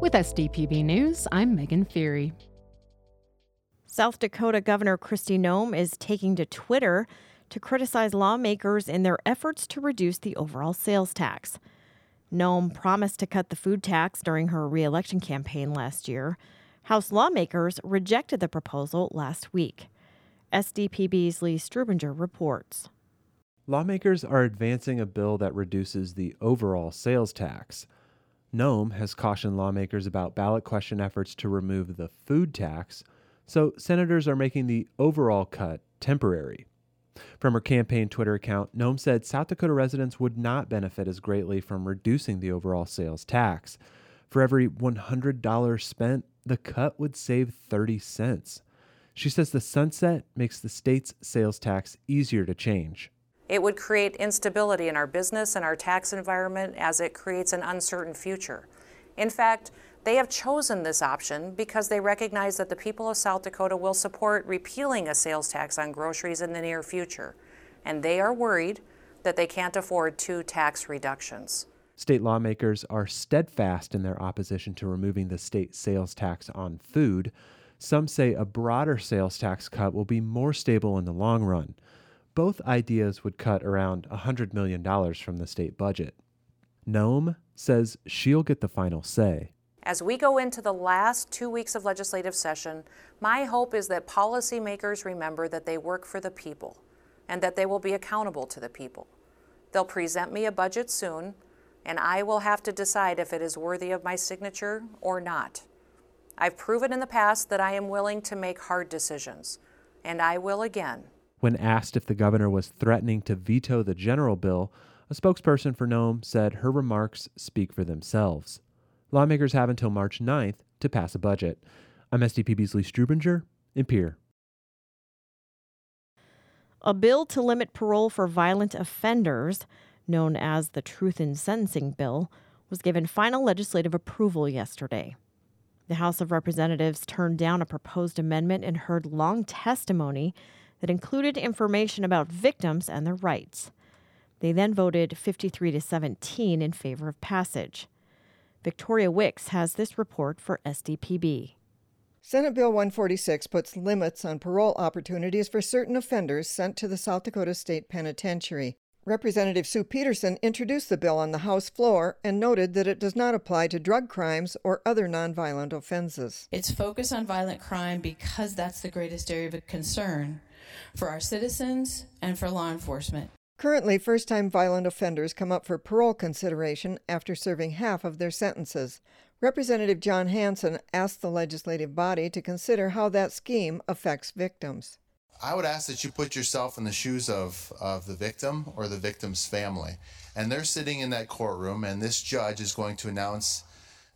With SDPB News, I'm Megan Feary. South Dakota Governor Kristi Noem is taking to Twitter to criticize lawmakers in their efforts to reduce the overall sales tax. Noem promised to cut the food tax during her reelection campaign last year. House lawmakers rejected the proposal last week. SDPB's Lee Strubinger reports. Lawmakers are advancing a bill that reduces the overall sales tax. Noem has cautioned lawmakers about ballot question efforts to remove the food tax, so senators are making the overall cut temporary. From her campaign Twitter account, Noem said South Dakota residents would not benefit as greatly from reducing the overall sales tax. For every $100 spent, the cut would save 30 cents. She says the sunset makes the state's sales tax easier to change. It would create instability in our business and our tax environment as it creates an uncertain future. In fact, they have chosen this option because they recognize that the people of South Dakota will support repealing a sales tax on groceries in the near future, and they are worried that they can't afford two tax reductions. State lawmakers are steadfast in their opposition to removing the state sales tax on food. Some say a broader sales tax cut will be more stable in the long run. Both ideas would cut around $100 million from the state budget. Noem says she'll get the final say. As we go into the last two weeks of legislative session, my hope is that policymakers remember that they work for the people and that they will be accountable to the people. They'll present me a budget soon, and I will have to decide if it is worthy of my signature or not. I've proven in the past that I am willing to make hard decisions, and I will again. When asked if the governor was threatening to veto the general bill, a spokesperson for Noem said her remarks speak for themselves. Lawmakers have until March 9th to pass a budget. I'm SDPB's Lee Strubinger in Pierre. A bill to limit parole for violent offenders, known as the Truth in Sentencing Bill, was given final legislative approval yesterday. The House of Representatives turned down a proposed amendment and heard long testimony that included information about victims and their rights. They then voted 53 to 17 in favor of passage. Victoria Wicks has this report for SDPB. Senate Bill 146 puts limits on parole opportunities for certain offenders sent to the South Dakota State Penitentiary. Representative Sue Peterson introduced the bill on the House floor and noted that it does not apply to drug crimes or other nonviolent offenses. It's focused on violent crime because that's the greatest area of concern for our citizens and for law enforcement. Currently, first time violent offenders come up for parole consideration after serving half of their sentences. Representative Jon Hansen asked the legislative body to consider how that scheme affects victims. I would ask that you put yourself in the shoes of, of the victim or the victim's family. And they're sitting in that courtroom, and this judge is going to announce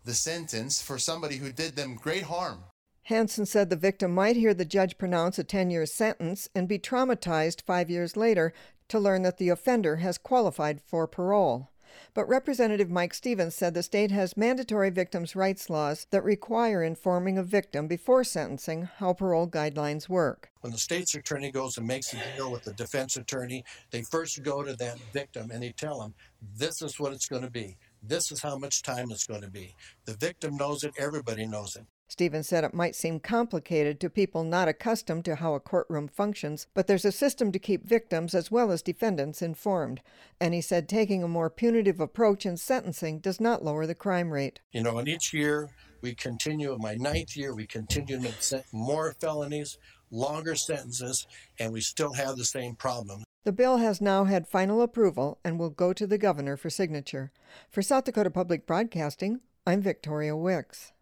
the sentence for somebody who did them great harm. Hansen said the victim might hear the judge pronounce a 10 year sentence and be traumatized five years later to learn that the offender has qualified for parole. But Representative Mike Stevens said the state has mandatory victims' rights laws that require informing a victim before sentencing how parole guidelines work. When the state's attorney goes and makes a deal with the defense attorney, they first go to that victim and they tell them, this is what it's going to be. This is how much time it's going to be. The victim knows it, everybody knows it. Stevens said it might seem complicated to people not accustomed to how a courtroom functions, but there's a system to keep victims as well as defendants informed. And he said taking a more punitive approach in sentencing does not lower the crime rate. You know, and each year we continue, in my ninth year, we continue to make more felonies, longer sentences, and we still have the same problem. The bill has now had final approval and will go to the governor for signature. For South Dakota Public Broadcasting, I'm Victoria Wicks.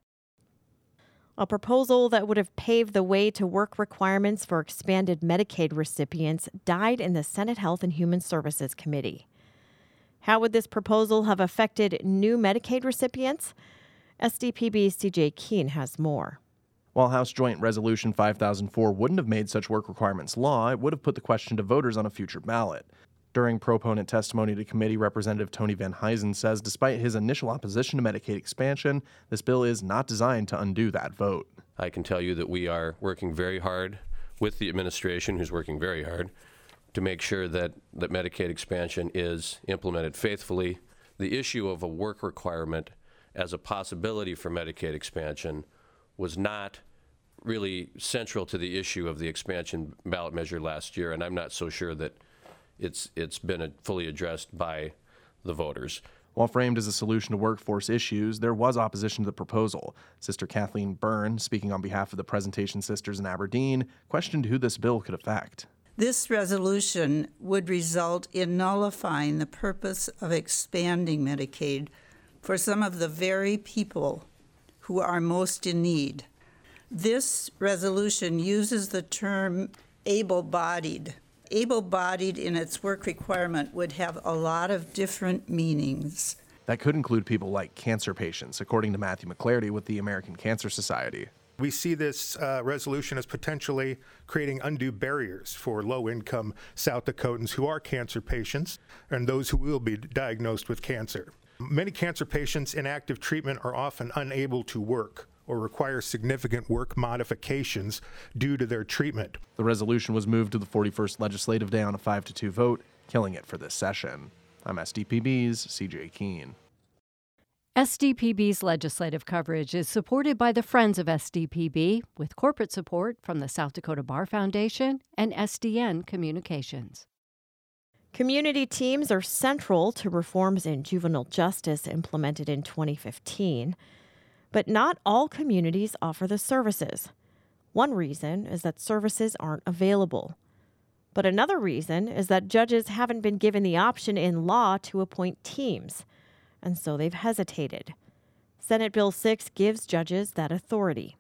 A proposal that would have paved the way to work requirements for expanded Medicaid recipients died in the Senate Health and Human Services Committee. How would this proposal have affected new Medicaid recipients? SDPB's CJ Keene has more. While House Joint Resolution 5004 wouldn't have made such work requirements law, it would have put the question to voters on a future ballot. During proponent testimony to committee, Representative Tony Venhuizen says despite his initial opposition to Medicaid expansion, this bill is not designed to undo that vote. I can tell you that we are working very hard with the administration, who's working very hard, to make sure that, that Medicaid expansion is implemented faithfully. The issue of a work requirement as a possibility for Medicaid expansion was not really central to the issue of the expansion ballot measure last year, and I'm not so sure that it's, it's been fully addressed by the voters. While framed as a solution to workforce issues, there was opposition to the proposal. Sister Kathleen Byrne, speaking on behalf of the Presentation Sisters in Aberdeen, questioned who this bill could affect. This resolution would result in nullifying the purpose of expanding Medicaid for some of the very people who are most in need. This resolution uses the term able bodied. Able bodied in its work requirement would have a lot of different meanings. That could include people like cancer patients, according to Matthew McClarty with the American Cancer Society. We see this uh, resolution as potentially creating undue barriers for low income South Dakotans who are cancer patients and those who will be diagnosed with cancer. Many cancer patients in active treatment are often unable to work or require significant work modifications due to their treatment. The resolution was moved to the 41st legislative day on a 5 to 2 vote, killing it for this session. I'm SDPB's CJ Keene. SDPB's legislative coverage is supported by the Friends of SDPB with corporate support from the South Dakota Bar Foundation and SDN Communications. Community teams are central to reforms in juvenile justice implemented in 2015, but not all communities offer the services. One reason is that services aren't available. But another reason is that judges haven't been given the option in law to appoint teams, and so they've hesitated. Senate Bill 6 gives judges that authority.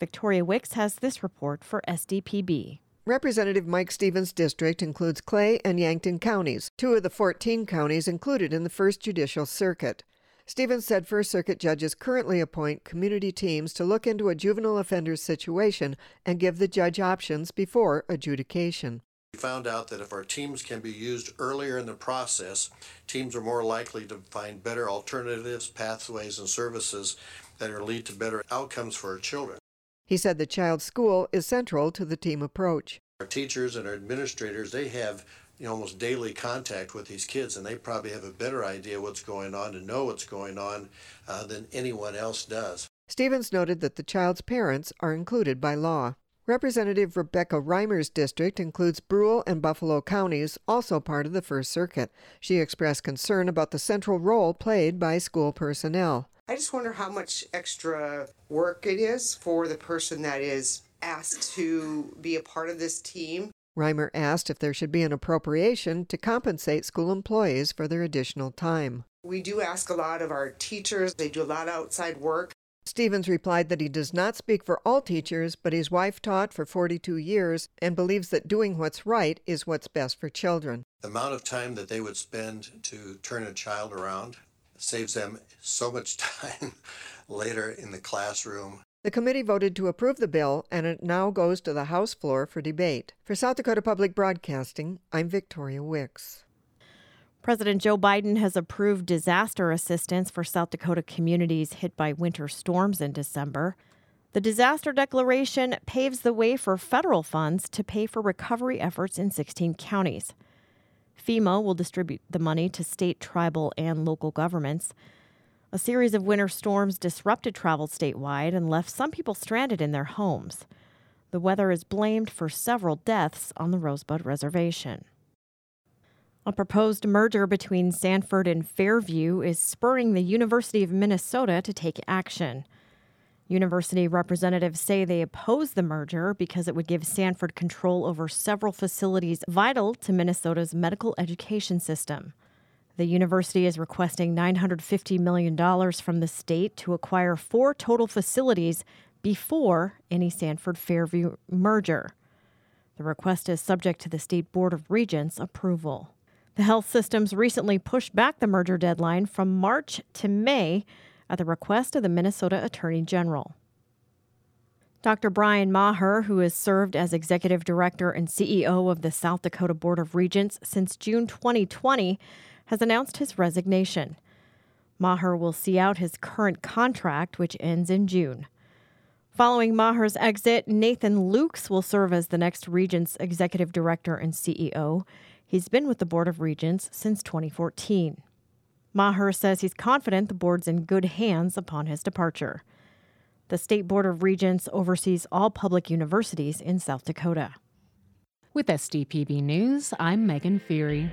Victoria Wicks has this report for SDPB. Representative Mike Stevens' district includes Clay and Yankton counties, two of the 14 counties included in the First Judicial Circuit. Stevens said First Circuit judges currently appoint community teams to look into a juvenile offender's situation and give the judge options before adjudication. We found out that if our teams can be used earlier in the process, teams are more likely to find better alternatives, pathways, and services that will lead to better outcomes for our children. He said the child's school is central to the team approach. Our teachers and our administrators, they have you know, almost daily contact with these kids, and they probably have a better idea what's going on and know what's going on uh, than anyone else does. Stevens noted that the child's parents are included by law. Representative Rebecca Reimer's district includes Brule and Buffalo counties, also part of the First Circuit. She expressed concern about the central role played by school personnel. I just wonder how much extra work it is for the person that is asked to be a part of this team. Reimer asked if there should be an appropriation to compensate school employees for their additional time. We do ask a lot of our teachers, they do a lot of outside work. Stevens replied that he does not speak for all teachers, but his wife taught for 42 years and believes that doing what's right is what's best for children. The amount of time that they would spend to turn a child around saves them so much time later in the classroom. The committee voted to approve the bill, and it now goes to the House floor for debate. For South Dakota Public Broadcasting, I'm Victoria Wicks. President Joe Biden has approved disaster assistance for South Dakota communities hit by winter storms in December. The disaster declaration paves the way for federal funds to pay for recovery efforts in 16 counties. FEMA will distribute the money to state, tribal, and local governments. A series of winter storms disrupted travel statewide and left some people stranded in their homes. The weather is blamed for several deaths on the Rosebud Reservation. A proposed merger between Sanford and Fairview is spurring the University of Minnesota to take action. University representatives say they oppose the merger because it would give Sanford control over several facilities vital to Minnesota's medical education system. The university is requesting $950 million from the state to acquire four total facilities before any Sanford Fairview merger. The request is subject to the State Board of Regents approval. The health systems recently pushed back the merger deadline from March to May at the request of the Minnesota Attorney General. Dr. Brian Maher, who has served as executive director and CEO of the South Dakota Board of Regents since June 2020, has announced his resignation. Maher will see out his current contract, which ends in June. Following Maher's exit, Nathan Lukes will serve as the next Regents executive director and CEO. He's been with the Board of Regents since 2014. Maher says he's confident the board's in good hands upon his departure. The State Board of Regents oversees all public universities in South Dakota. With SDPB News, I'm Megan Feary.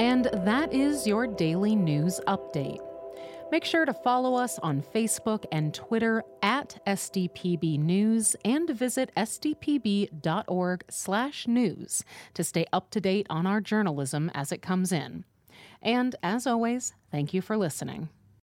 And that is your daily news update. Make sure to follow us on Facebook and Twitter at SDPB News and visit sdpb.org/news to stay up to date on our journalism as it comes in. And as always, thank you for listening.